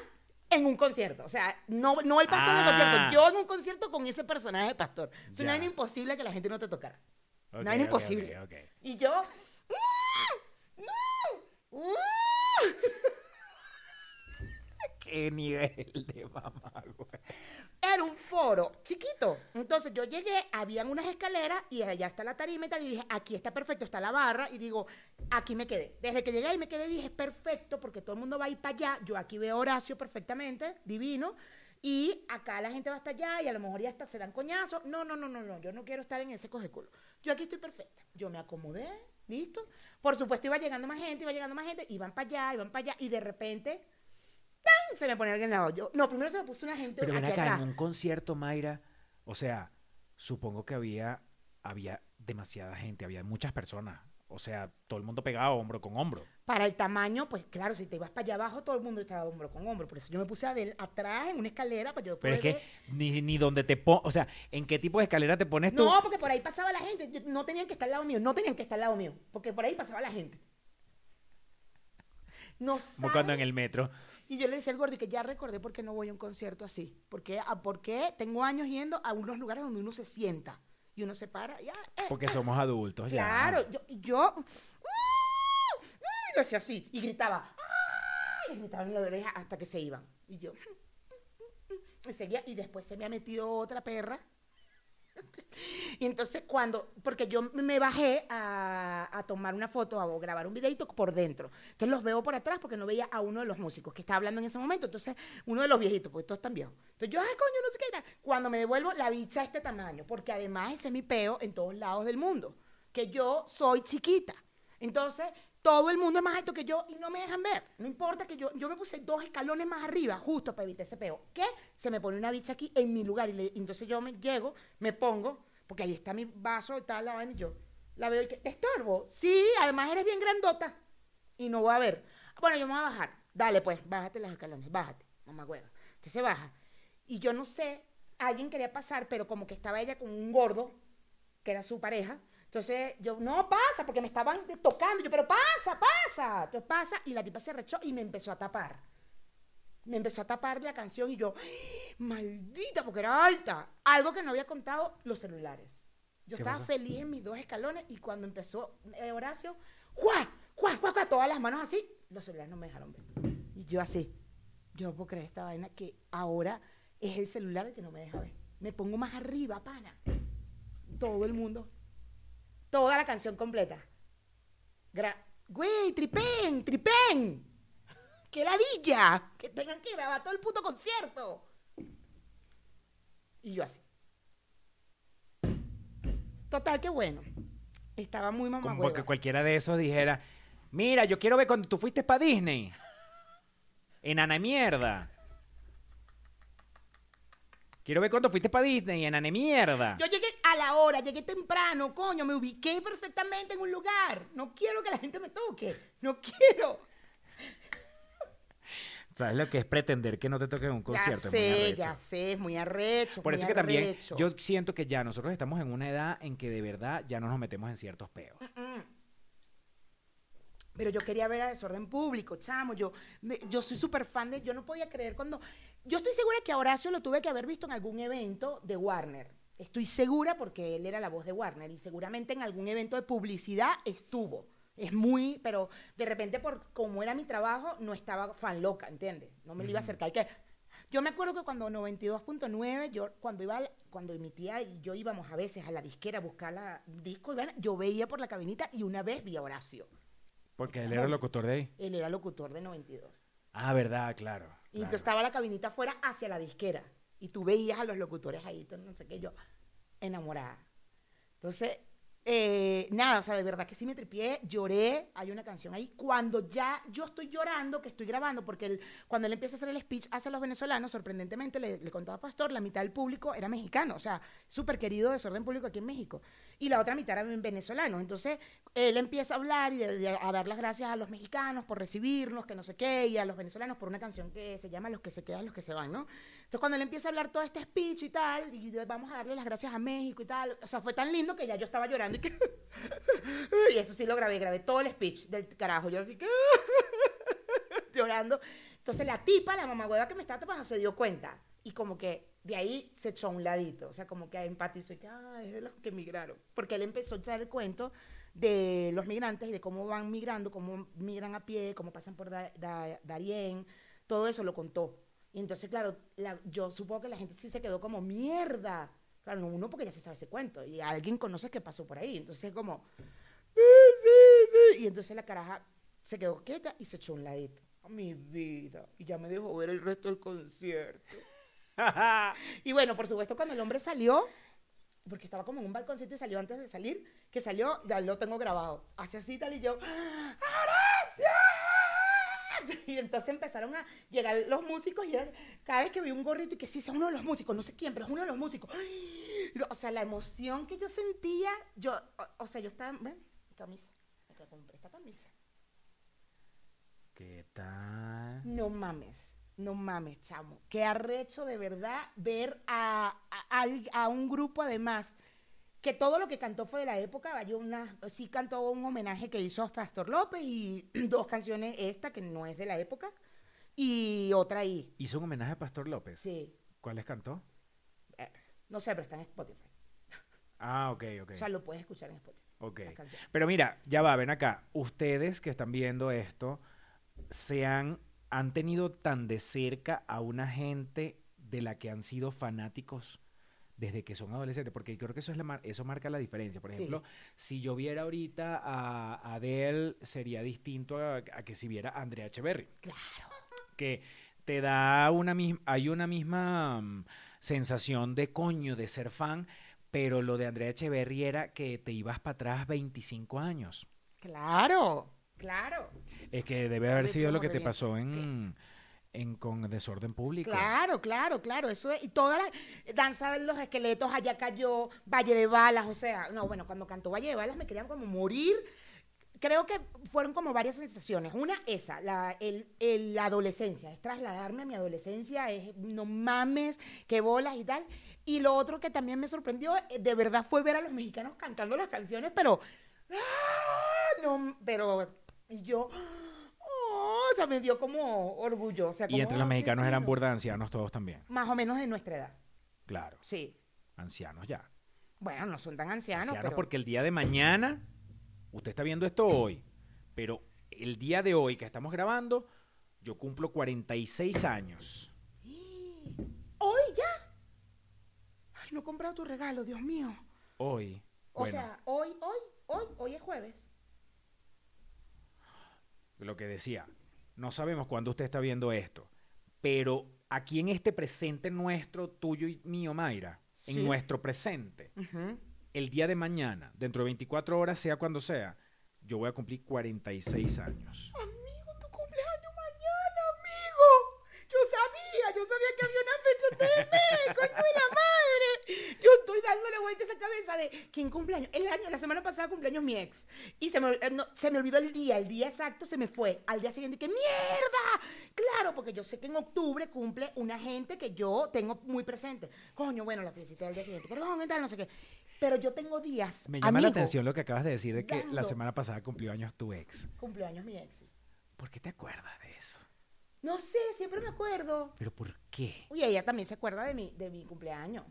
[SPEAKER 1] en un concierto. O sea, no, no el pastor en el
[SPEAKER 2] Ah.
[SPEAKER 1] concierto. Yo en un concierto con ese personaje de pastor. O sea, no imposible que la gente no te tocara. No era imposible. Y yo... ¡Mm! ¡No! ¡Uh!
[SPEAKER 2] ¿Qué nivel de mamagüeo?
[SPEAKER 1] Era un foro chiquito. Entonces yo llegué, habían unas escaleras y allá está la tarima y tal. Y dije, aquí está perfecto, está la barra. Y digo, aquí me quedé. Desde que llegué ahí me quedé, dije, perfecto, porque todo el mundo va a ir para allá. Yo aquí veo Horacio perfectamente, divino. Y acá la gente va hasta allá y a lo mejor ya hasta se dan coñazos. No, no, no, no, no. Yo no quiero estar en ese cogeculo. Yo aquí estoy perfecta. Yo me acomodé, listo. Por supuesto, iba llegando más gente, iba llegando más gente. Iban para allá, iban para allá. Y de repente. Se me pone alguien al lado. Yo, no, primero se me puso una gente
[SPEAKER 2] Pero ven
[SPEAKER 1] aquí
[SPEAKER 2] acá,
[SPEAKER 1] atrás.
[SPEAKER 2] en un concierto, Mayra, o sea, supongo que había, había demasiada gente, había muchas personas. o sea, todo el mundo pegaba hombro con hombro.
[SPEAKER 1] Para el tamaño, pues claro, si te ibas para allá abajo, todo el mundo estaba hombro con hombro. Por eso yo me puse adel- atrás en una escalera para yo
[SPEAKER 2] Pero
[SPEAKER 1] poder
[SPEAKER 2] es que ni, ni donde te pones, o sea, ¿en qué tipo de escalera te pones tú?
[SPEAKER 1] No, porque por ahí pasaba la gente. Yo- No tenían que estar al lado mío. No tenían que estar al lado mío. Porque por ahí pasaba la gente. No
[SPEAKER 2] Como cuando en
[SPEAKER 1] sabes.
[SPEAKER 2] el metro.
[SPEAKER 1] Y yo le decía al gordo que ya recordé por qué no voy a un concierto así. Porque, ah, porque tengo años yendo a unos lugares donde uno se sienta. Y uno se para. Ya, eh,
[SPEAKER 2] Porque somos adultos ya.
[SPEAKER 1] Claro, yo, yo, ¡ah! ¡ah! yo hacía así y gritaba, ¡ah! y gritaba en la oreja hasta que se iban. Y yo, me seguía y después se me ha metido otra perra. Y entonces cuando, porque yo me bajé a, a tomar una foto o grabar un videito por dentro. Entonces los veo por atrás porque no veía a uno de los músicos que estaba hablando en ese momento. Entonces uno de los viejitos, porque todos están viejos. Entonces yo, ay coño, no sé qué. Cuando me devuelvo, la bicha a este tamaño, porque además es mi peo en todos lados del mundo, que yo soy chiquita. Entonces todo el mundo es más alto que yo y no me dejan ver. No importa que yo, yo me puse dos escalones más arriba, justo para evitar ese peo. ¿Qué? Se me pone una bicha aquí en mi lugar y le- entonces yo me llego, me pongo, porque ahí está mi vaso tal, la vaina, y yo la veo y que, ¿te estorbo? Sí, además eres bien grandota. Y no voy a ver. Bueno, yo me voy a bajar. Dale, pues, bájate los escalones, bájate, mamá hueva. Entonces se baja. Y yo no sé, alguien quería pasar, pero como que estaba ella con un gordo, que era su pareja. Entonces yo, no pasa, porque me estaban tocando. Yo, pero pasa, pasa. Entonces pasa, y la tipa se rechó y me empezó a tapar. Me empezó a tapar la canción y yo, maldita, porque era alta. Algo que no había contado, los celulares. Yo
[SPEAKER 2] ¿Qué
[SPEAKER 1] estaba feliz en mis dos escalones y cuando empezó eh, Horacio, ¡juá! ¡juá! ¡juá! ¡juá! Todas las manos así, los celulares no me dejaron ver. Y yo así, yo no puedo creer esta vaina que ahora es el celular el que no me deja ver. Me pongo más arriba, pana. Todo el mundo. Toda la canción completa. Gra Güey, tripen, tripen. ¡Qué ladilla! Que tengan que grabar todo el puto concierto. Y yo así. Total, qué bueno. Estaba muy
[SPEAKER 2] Como
[SPEAKER 1] mamá
[SPEAKER 2] porque cualquiera de esos dijera, mira, yo quiero ver cuando tú fuiste para Disney. Enana mierda. Quiero ver cuando fuiste para Disney, enana mierda.
[SPEAKER 1] Yo llegué a la hora, llegué temprano, coño, me ubiqué perfectamente en un lugar. No quiero que la gente me toque. No quiero.
[SPEAKER 2] ¿Sabes lo que es pretender que no te toque en un concierto?
[SPEAKER 1] ya
[SPEAKER 2] Es muy
[SPEAKER 1] sé, ya sé, es muy arrecho.
[SPEAKER 2] Por
[SPEAKER 1] muy
[SPEAKER 2] eso que también
[SPEAKER 1] arrecho.
[SPEAKER 2] yo siento que ya nosotros estamos en una edad en que de verdad ya no nos metemos en ciertos peos.
[SPEAKER 1] Mm. Pero yo quería ver a Desorden Público, chamo. Yo, me- yo soy súper fan de. Yo no podía creer cuando. Yo estoy segura que a Horacio lo tuve que haber visto en algún evento de Warner. Estoy segura porque él era la voz de Warner y seguramente en algún evento de publicidad estuvo. Es muy, pero de repente por como era mi trabajo no estaba fan loca, ¿entiendes? No me le iba a acercar. Y que, yo me acuerdo que cuando 92.9, yo cuando iba, cuando mi tía y yo íbamos a veces a la disquera a buscar la disco, yo veía por la cabinita y una vez vi a Horacio.
[SPEAKER 2] Porque él era el locutor de ahí.
[SPEAKER 1] Él era locutor de 92.
[SPEAKER 2] Ah, verdad, claro.
[SPEAKER 1] Y
[SPEAKER 2] claro.
[SPEAKER 1] entonces estaba la cabinita afuera hacia la disquera. Y tú veías a los locutores ahí, no sé qué, yo enamorada. Entonces, eh, nada, o sea, de verdad que sí me tripié, lloré. Hay una canción ahí. Cuando ya yo estoy llorando, que estoy grabando, porque cuando él empieza a hacer el speech hacia los venezolanos, sorprendentemente, le, contaba a Pastor, la mitad del público era mexicano, o sea, súper querido desorden público aquí en México. Y la otra mitad eran venezolanos. Entonces, él empieza a hablar y a dar las gracias a los mexicanos por recibirnos, que no sé qué, y a los venezolanos por una canción que se llama Los que se quedan, los que se van, ¿no? Entonces, cuando él empieza a hablar todo este speech y tal, y vamos a darle las gracias a México y tal, o sea, fue tan lindo que ya yo estaba llorando y que... y eso sí lo grabé, grabé todo el speech del carajo, yo así que... llorando. Entonces, la tipa, la mamá hueva que me estaba tapando, se dio cuenta. Y como que de ahí se echó a un ladito, o sea, como que empatizó y que, es de los que migraron. Porque él empezó a echar el cuento de los migrantes y de cómo van migrando, cómo migran a pie, cómo pasan por Da- Darién, todo eso lo contó. Y entonces, claro, la- yo supongo que la gente sí se quedó como, mierda. Claro, no uno porque ya se sabe ese cuento y alguien conoce que pasó por ahí. Entonces, como, sí, sí, sí. Y entonces la caraja se quedó quieta y se echó un ladito. A mi vida. Y ya me dejó ver el resto del concierto. Y bueno, por supuesto, cuando el hombre salió, porque estaba como en un balconcito y salió antes de salir, que salió, ya lo tengo grabado. Hace así tal y yo, ¡Horacio! Y entonces empezaron a llegar los músicos y era, cada vez que vi un gorrito y que sí, sea uno de los músicos, no sé quién, pero es uno de los músicos. O sea, la emoción que yo sentía, yo, o, o sea, yo estaba, ven, mi camisa. Acá compré esta camisa.
[SPEAKER 2] ¿Qué tal?
[SPEAKER 1] No mames, no mames, chamo. Qué arrecho de verdad ver a, a un grupo además que todo lo que cantó fue de la época. Hay una, sí cantó un homenaje que hizo a Pastor López y dos canciones, esta que no es de la época y otra ahí.
[SPEAKER 2] Hizo un homenaje a Pastor López.
[SPEAKER 1] Sí,
[SPEAKER 2] ¿Cuáles cantó?
[SPEAKER 1] eh, no sé, pero está en Spotify.
[SPEAKER 2] Ah, ok, ok.
[SPEAKER 1] O sea, lo puedes escuchar en Spotify.
[SPEAKER 2] ok. Pero mira, ya va, ven acá. Ustedes que están viendo esto, se han, han tenido tan de cerca a una gente de la que han sido fanáticos desde que son adolescentes, porque creo que eso es la mar- eso marca la diferencia. Por
[SPEAKER 1] Sí.
[SPEAKER 2] ejemplo, si yo viera ahorita a Adele, sería distinto a, a que si viera a Andrea Echeverry.
[SPEAKER 1] Claro.
[SPEAKER 2] que te da una misma, hay una misma mm, sensación de coño, de ser fan, pero lo de Andrea Echeverry era que te ibas para atrás 25 años.
[SPEAKER 1] Claro, claro.
[SPEAKER 2] Es que debe haber sido lo que te pasó en, en con desorden público.
[SPEAKER 1] Claro, claro, claro. Eso es. Y toda la danza de los esqueletos, allá cayó, Valle de Balas, o sea, no, bueno, cuando cantó Valle de Balas me querían como morir. Creo que fueron como varias sensaciones. Una, esa, la, el, el- adolescencia, es trasladarme a mi adolescencia, es no mames, qué bolas y tal. Y lo otro que también me sorprendió, eh, de verdad, fue ver a los mexicanos cantando las canciones, pero. ¡ah! No, pero. Y yo. Me dio como orgullo. o sea,
[SPEAKER 2] Y entre los
[SPEAKER 1] "Oh, qué
[SPEAKER 2] mexicanos eran
[SPEAKER 1] fino".
[SPEAKER 2] burda de ancianos todos también.
[SPEAKER 1] Más o menos de nuestra edad.
[SPEAKER 2] Claro,
[SPEAKER 1] Sí.
[SPEAKER 2] ancianos ya.
[SPEAKER 1] Bueno, no son tan ancianos,
[SPEAKER 2] ancianos
[SPEAKER 1] pero...
[SPEAKER 2] porque el día de mañana, usted está viendo esto hoy, pero el día de hoy que estamos grabando, yo cumplo 46 años.
[SPEAKER 1] ¿Hoy ya? Ay, no he comprado tu regalo, Dios mío.
[SPEAKER 2] Hoy.
[SPEAKER 1] O
[SPEAKER 2] bueno,
[SPEAKER 1] sea, hoy, hoy, hoy, hoy es jueves.
[SPEAKER 2] lo que decía, no sabemos cuándo usted está viendo esto, pero aquí en este presente nuestro, tuyo y mío, Mayra,
[SPEAKER 1] Sí.
[SPEAKER 2] en nuestro presente, el día de mañana, dentro de 24 horas, sea cuando sea, yo voy a cumplir 46 años.
[SPEAKER 1] Amigo, tu cumpleaños mañana, amigo. Yo sabía, yo sabía que había una fecha de estoy dándole vuelta a esa cabeza de quién cumpleaños. El año, la semana pasada cumpleaños mi ex. Y se me, eh, no, se me olvidó el día, el día exacto se me fue. Al día siguiente, que mierda. Claro, porque yo sé que en octubre cumple una gente que yo tengo muy presente. Coño, bueno, la felicité al día siguiente. Perdón, y tal, no sé qué. Pero yo tengo días.
[SPEAKER 2] Me llama la atención lo que acabas de decir de que la semana pasada cumplió años tu ex.
[SPEAKER 1] Cumpleaños mi ex.
[SPEAKER 2] ¿Por qué te acuerdas de eso?
[SPEAKER 1] No sé, siempre me acuerdo.
[SPEAKER 2] ¿Pero por qué?
[SPEAKER 1] Uy, ella también se acuerda de mi, de mi cumpleaños.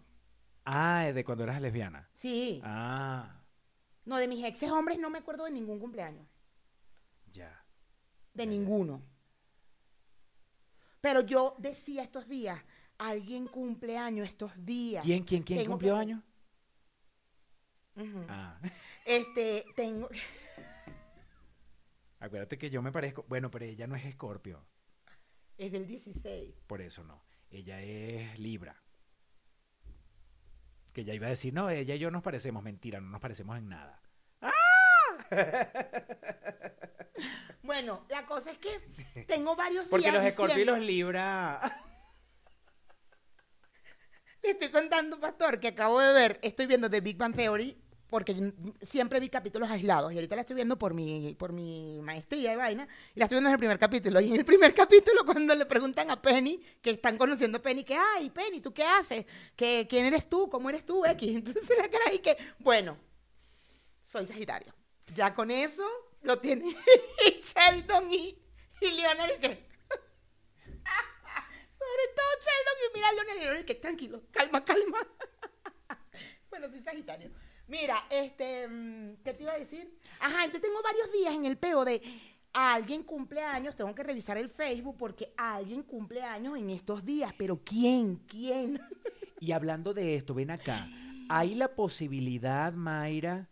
[SPEAKER 2] Ah, de cuando eras lesbiana.
[SPEAKER 1] Sí.
[SPEAKER 2] Ah,
[SPEAKER 1] No, de mis exes hombres no me acuerdo de ningún cumpleaños.
[SPEAKER 2] ya.
[SPEAKER 1] De ninguno. Pero yo decía estos días, alguien cumpleaños estos días.
[SPEAKER 2] ¿Quién, quién, quién
[SPEAKER 1] Tengo
[SPEAKER 2] cumplió
[SPEAKER 1] que-? Ujú.
[SPEAKER 2] Ah,
[SPEAKER 1] Este, tengo...
[SPEAKER 2] acuérdate que yo me parezco. Bueno, pero ella no es Escorpio.
[SPEAKER 1] Es del 16.
[SPEAKER 2] Por eso no. Ella es Libra. Que ella iba a decir, no, ella y yo nos parecemos. Mentira, no nos parecemos en nada.
[SPEAKER 1] Bueno, la cosa es que tengo varios
[SPEAKER 2] Porque
[SPEAKER 1] días
[SPEAKER 2] los Escorpios y
[SPEAKER 1] diciendo-
[SPEAKER 2] los Libra.
[SPEAKER 1] Le estoy contando, pastor, que acabo de ver, estoy viendo The Big Bang Theory, porque siempre vi capítulos aislados, y ahorita la estoy viendo por mi, por mi maestría de vaina, y la estoy viendo en el primer capítulo. Y en el primer capítulo, cuando le preguntan a Penny, que están conociendo a Penny, que, ay, Penny, ¿tú qué haces? ¿Qué, ¿Quién eres tú? ¿Cómo eres tú, X? Entonces la cara ahí que, bueno, soy Sagitario. Ya con eso lo tiene Sheldon y, y Leonard, y que... Sobre todo Sheldon y mira a y que tranquilo, calma, calma. bueno, soy Sagitario. Mira, este, mm, ¿qué te iba a decir? Ajá, entonces tengo varios días en el peo de alguien cumple años, tengo que revisar el Facebook porque alguien cumple años en estos días, pero ¿quién? ¿Quién?
[SPEAKER 2] Y hablando de esto, ven acá. ¿Hay la posibilidad, Mayra,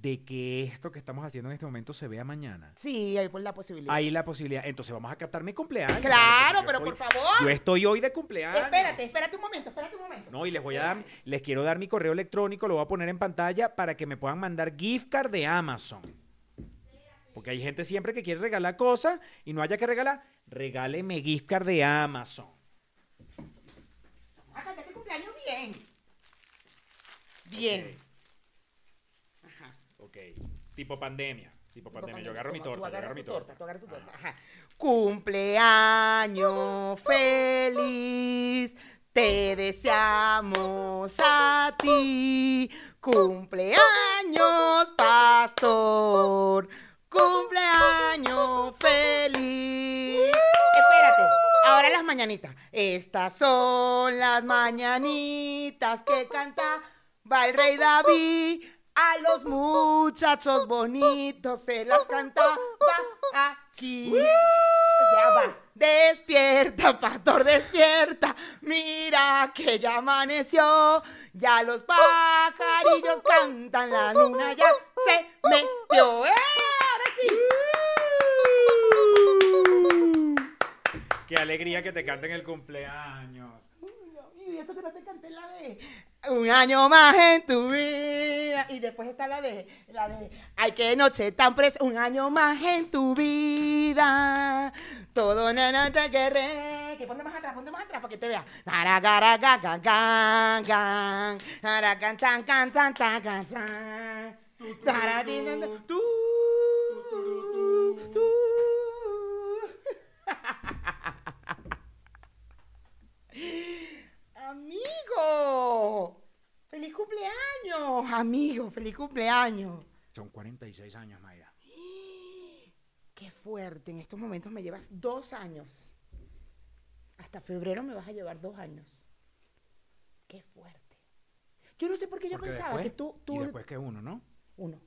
[SPEAKER 2] de que esto que estamos haciendo en este momento se vea mañana?
[SPEAKER 1] Sí, hay la posibilidad.
[SPEAKER 2] Hay la posibilidad. Entonces vamos a captar mi cumpleaños.
[SPEAKER 1] Claro, pero por favor.
[SPEAKER 2] Yo estoy hoy de cumpleaños.
[SPEAKER 1] Espérate, espérate un momento, espérate un momento.
[SPEAKER 2] No, y les voy a dar, les quiero dar mi correo electrónico, lo voy a poner en pantalla para que me puedan mandar gift card de Amazon. Porque hay gente siempre que quiere regalar cosas y no haya que regalar, regáleme gift card de Amazon.
[SPEAKER 1] Vamos a sacar este cumpleaños bien. Bien.
[SPEAKER 2] Ok. Tipo pandemia. Papá,
[SPEAKER 1] Papá,
[SPEAKER 2] yo agarro mi torta,
[SPEAKER 1] Tú
[SPEAKER 2] yo
[SPEAKER 1] agarras
[SPEAKER 2] agarro mi
[SPEAKER 1] tu
[SPEAKER 2] torta.
[SPEAKER 1] torta, tú agarras tu torta. Ajá. Cumpleaños feliz. Te deseamos a ti. Cumpleaños, pastor. Cumpleaños feliz. Espérate, ahora las mañanitas. Estas son las mañanitas que canta va el rey David. A los muchachos bonitos se las cantaba aquí. Ya va. Despierta, pastor, despierta. Mira que ya amaneció. Ya los pajarillos cantan, la luna ya se metió. ¡Eh! Ahora sí.
[SPEAKER 2] Qué alegría que te canten el cumpleaños.
[SPEAKER 1] Y eso que no te canté la de un año más en tu vida. Y después está la de, la de, ay, qué noche tan pres, un año más en tu vida. Todo na na ta que ponte más atrás, ponte más atrás para que te vea. Tara, gara, ga, Amigo, feliz cumpleaños, amigo, feliz cumpleaños.
[SPEAKER 2] Son 46 años, Mayra.
[SPEAKER 1] Qué fuerte, en estos momentos me llevas dos años. Hasta febrero me vas a llevar dos años. Qué fuerte. Yo no sé por qué yo
[SPEAKER 2] Porque
[SPEAKER 1] pensaba
[SPEAKER 2] después-
[SPEAKER 1] que tú, tú
[SPEAKER 2] Y después que uno, ¿no?
[SPEAKER 1] uno.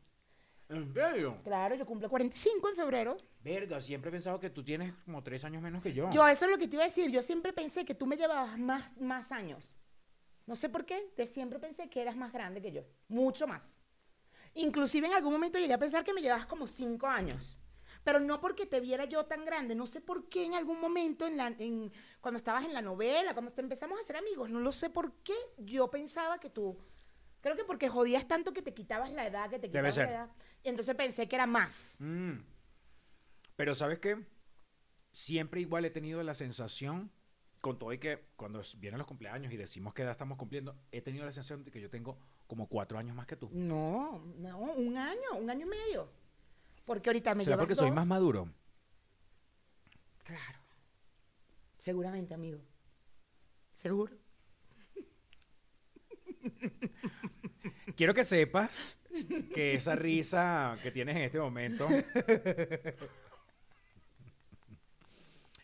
[SPEAKER 2] ¿En serio?
[SPEAKER 1] Claro, yo cumplo 45 en febrero.
[SPEAKER 2] Verga, siempre he pensado que tú tienes como tres años menos que yo.
[SPEAKER 1] Yo, eso es lo que te iba a decir. Yo siempre pensé que tú me llevabas más, más años. No sé por qué, de siempre pensé que eras más grande que yo. Mucho más. Inclusive en algún momento llegué a pensar que me llevabas como cinco años. Pero no porque te viera yo tan grande. No sé por qué en algún momento, en la, en, cuando estabas en la novela, cuando te empezamos a hacer amigos, no lo sé por qué yo pensaba que tú... Creo que porque jodías tanto que te quitabas la edad, que te
[SPEAKER 2] Debe
[SPEAKER 1] quitabas
[SPEAKER 2] ser.
[SPEAKER 1] la edad. Entonces pensé que era más.
[SPEAKER 2] Mm. Pero ¿sabes qué? Siempre igual he tenido la sensación, con todo y que cuando vienen los cumpleaños y decimos qué edad estamos cumpliendo, he tenido la sensación de que yo tengo como cuatro años más que tú.
[SPEAKER 1] No, no, un año, un año y medio. Porque ahorita me
[SPEAKER 2] ¿Será
[SPEAKER 1] llevas
[SPEAKER 2] porque soy más maduro?
[SPEAKER 1] Claro. Seguramente, amigo. Seguro.
[SPEAKER 2] Quiero que sepas que esa risa que tienes en este momento.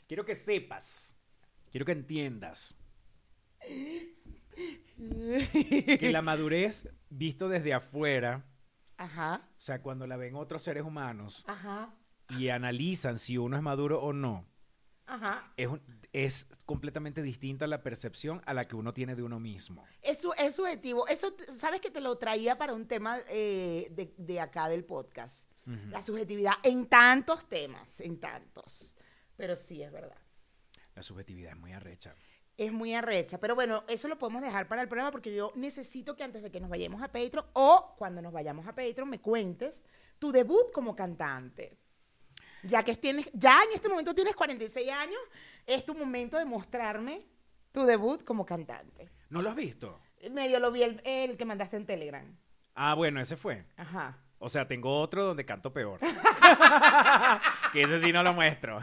[SPEAKER 2] quiero que sepas. Quiero que entiendas. Que la madurez, visto desde afuera,
[SPEAKER 1] Ajá,
[SPEAKER 2] o sea, cuando la ven otros seres humanos
[SPEAKER 1] ajá,
[SPEAKER 2] y analizan si uno es maduro o no,
[SPEAKER 1] ajá.
[SPEAKER 2] es, un- es completamente distinta la percepción a la que uno tiene de uno mismo.
[SPEAKER 1] Es, su- es subjetivo. Eso, sabes que te lo traía para un tema eh, de, de acá del podcast. La subjetividad en tantos temas, en tantos. Pero sí, es verdad.
[SPEAKER 2] La subjetividad es muy arrecha.
[SPEAKER 1] Es muy arrecha. Pero bueno, eso lo podemos dejar para el programa porque yo necesito que antes de que nos vayamos a Patreon o cuando nos vayamos a Patreon me cuentes tu debut como cantante. Ya que tienes, ya en este momento tienes 46 años, es tu momento de mostrarme tu debut como cantante.
[SPEAKER 2] ¿No lo has visto?
[SPEAKER 1] Medio lo vi el, el que mandaste en Telegram.
[SPEAKER 2] Ah, bueno, ese fue.
[SPEAKER 1] Ajá.
[SPEAKER 2] O sea, tengo otro donde canto peor. que ese sí no lo muestro.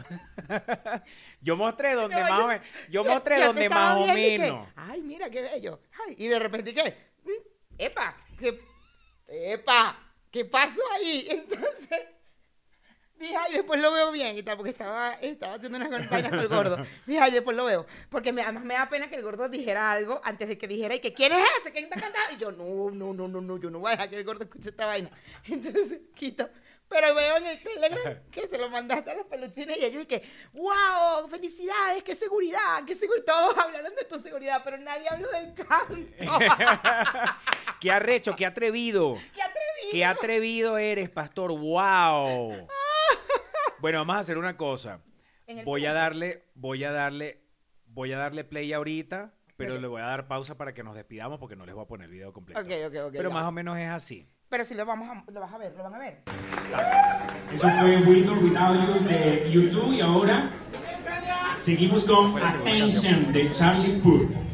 [SPEAKER 2] yo mostré donde
[SPEAKER 1] No,
[SPEAKER 2] más
[SPEAKER 1] yo-
[SPEAKER 2] o menos. Yo mostré
[SPEAKER 1] yo
[SPEAKER 2] donde más o
[SPEAKER 1] que,
[SPEAKER 2] menos.
[SPEAKER 1] Ay, mira qué bello. Ay, y de repente, ¿qué? Mm, Epa, ¿qué? Epa, ¿qué pasó ahí? Entonces, dije, ay, después lo veo bien y tal, porque estaba, estaba haciendo unas campañas con el gordo. Dije, ay, después lo veo. Porque me- además me da pena que el gordo dijera algo antes de que dijera, ¿y que quién es ese? ¿Quién está cantando? Y yo, no, no, no, no, no, yo no voy a dejar que el gordo escuche esta vaina. Entonces, quito. Pero veo en el Telegram que se lo mandaste a los peluchines y ellos y que, wow, felicidades, qué seguridad, qué seguridad. Todos hablaron de tu seguridad, pero nadie habló del canto.
[SPEAKER 2] qué arrecho, qué atrevido.
[SPEAKER 1] ¡Qué atrevido!
[SPEAKER 2] Qué atrevido eres, pastor. ¡Wow! Bueno, vamos a hacer una cosa. Voy a darle, voy a darle, voy a darle play ahorita, pero le voy a dar pausa para que nos despidamos porque no les voy a poner el video completo.
[SPEAKER 1] Ok, ok, ok.
[SPEAKER 2] pero
[SPEAKER 1] ya.
[SPEAKER 2] más o menos es así.
[SPEAKER 1] Pero si lo, vamos a, lo vas a ver, lo van a ver.
[SPEAKER 4] Eso fue or Without You de YouTube y ahora seguimos con Attention de Charlie Puth.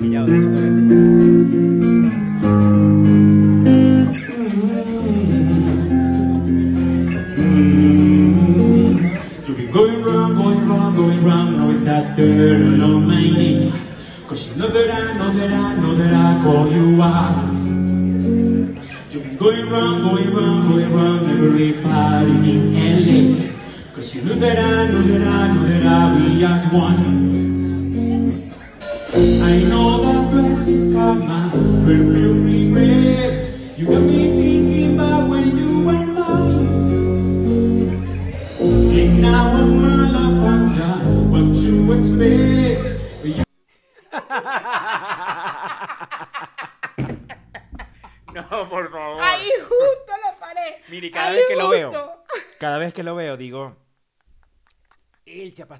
[SPEAKER 2] Maquillado, de hecho.
[SPEAKER 4] Going round, going round, going round with that girl on my knee. Cause you know that I know that I know that I call you out. You've been going round, going round, going round every party in LA. Cause you know that I know that I know that I we are one.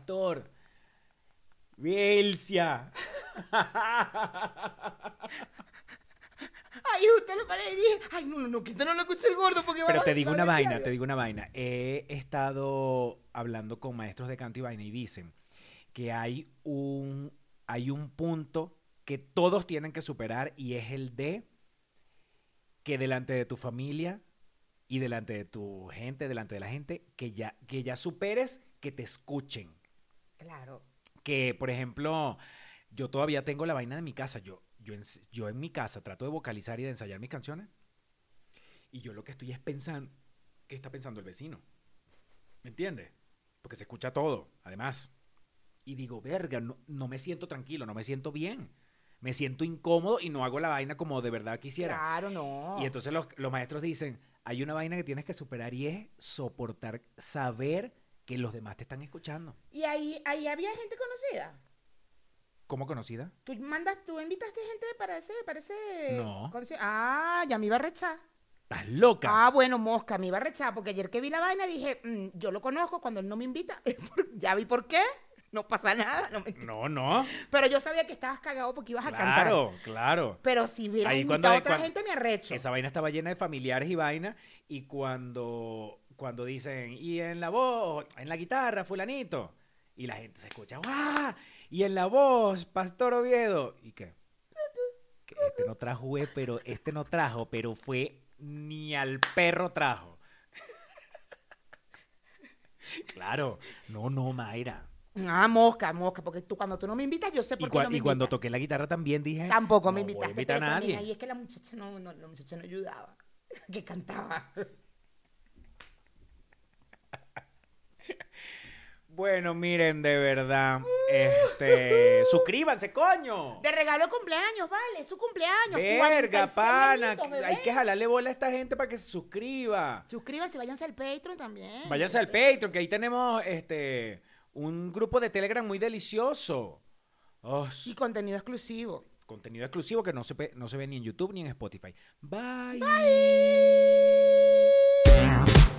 [SPEAKER 2] Pastor. Elcia.
[SPEAKER 1] Ahí justo lo paré ay, no, no, no, que no lo escuche el gordo porque
[SPEAKER 2] Pero
[SPEAKER 1] va a-
[SPEAKER 2] te digo una vaina,
[SPEAKER 1] algo.
[SPEAKER 2] te digo una vaina. He estado hablando con maestros de canto y vaina y dicen que hay un, hay un punto que todos tienen que superar y es el de que delante de tu familia y delante de tu gente, delante de la gente, que ya, que ya superes que te escuchen.
[SPEAKER 1] Claro.
[SPEAKER 2] Que, por ejemplo, yo todavía tengo la vaina de mi casa. Yo, yo, en, yo en mi casa trato de vocalizar y de ensayar mis canciones. Y yo lo que estoy es pensando, ¿qué está pensando el vecino? ¿Me entiendes? Porque se escucha todo, además. Y digo, verga, no, no me siento tranquilo, no me siento bien. Me siento incómodo y no hago la vaina como de verdad quisiera.
[SPEAKER 1] Claro, no.
[SPEAKER 2] Y entonces los, los maestros dicen, hay una vaina que tienes que superar y es soportar, saber que los demás te están escuchando.
[SPEAKER 1] Y ahí, ahí había gente conocida.
[SPEAKER 2] ¿Cómo conocida?
[SPEAKER 1] Tú mandas, tú invitaste gente para ese, para ese
[SPEAKER 2] No.
[SPEAKER 1] conci- Ah, ya me iba a rechar.
[SPEAKER 2] ¿Estás loca?
[SPEAKER 1] Ah, bueno, mosca, me iba a rechar, porque ayer que vi la vaina dije, mm, yo lo conozco, cuando él no me invita, ya vi por qué, no pasa nada, no me-
[SPEAKER 2] No, no.
[SPEAKER 1] pero yo sabía que estabas cagado porque ibas a cantar.
[SPEAKER 2] Claro, claro.
[SPEAKER 1] Pero si hubieras
[SPEAKER 2] Ahí
[SPEAKER 1] invitado
[SPEAKER 2] cuando-
[SPEAKER 1] a otra
[SPEAKER 2] cuando-
[SPEAKER 1] gente, me arrecho.
[SPEAKER 2] Esa vaina estaba llena de familiares y vaina. Y cuando, cuando dicen, y en la voz, en la guitarra, fulanito. Y la gente se escucha, ¡guau! Y en la voz, Pastor Oviedo. ¿Y qué? Que este no trajo, güey, pero este no trajo, pero fue ni al perro trajo. claro. No, no, Mayra.
[SPEAKER 1] Ah, mosca, mosca, porque tú cuando tú no me invitas, yo sé
[SPEAKER 2] Y,
[SPEAKER 1] por qué
[SPEAKER 2] cua-
[SPEAKER 1] no me
[SPEAKER 2] y cuando toqué la guitarra también dije.
[SPEAKER 1] Tampoco me
[SPEAKER 2] "No voy a
[SPEAKER 1] invitaste,
[SPEAKER 2] invitar
[SPEAKER 1] pero
[SPEAKER 2] a
[SPEAKER 1] también
[SPEAKER 2] nadie.
[SPEAKER 1] ahí es que la muchacha no, no, la muchacha no ayudaba, que cantaba.
[SPEAKER 2] Bueno, miren, de verdad, este, suscríbanse, coño.
[SPEAKER 1] De regalo cumpleaños, vale, su cumpleaños.
[SPEAKER 2] Verga,
[SPEAKER 1] 46
[SPEAKER 2] pana,
[SPEAKER 1] añitos, bebé.
[SPEAKER 2] hay que jalarle bola a esta gente para que se suscriba.
[SPEAKER 1] Suscríbanse, váyanse al Patreon también.
[SPEAKER 2] Váyanse al Patreon, que ahí tenemos este un grupo de Telegram muy delicioso. Oh,
[SPEAKER 1] Y contenido exclusivo.
[SPEAKER 2] contenido exclusivo que no se, pe- no se ve ni en YouTube ni en Spotify. Bye.
[SPEAKER 1] Bye.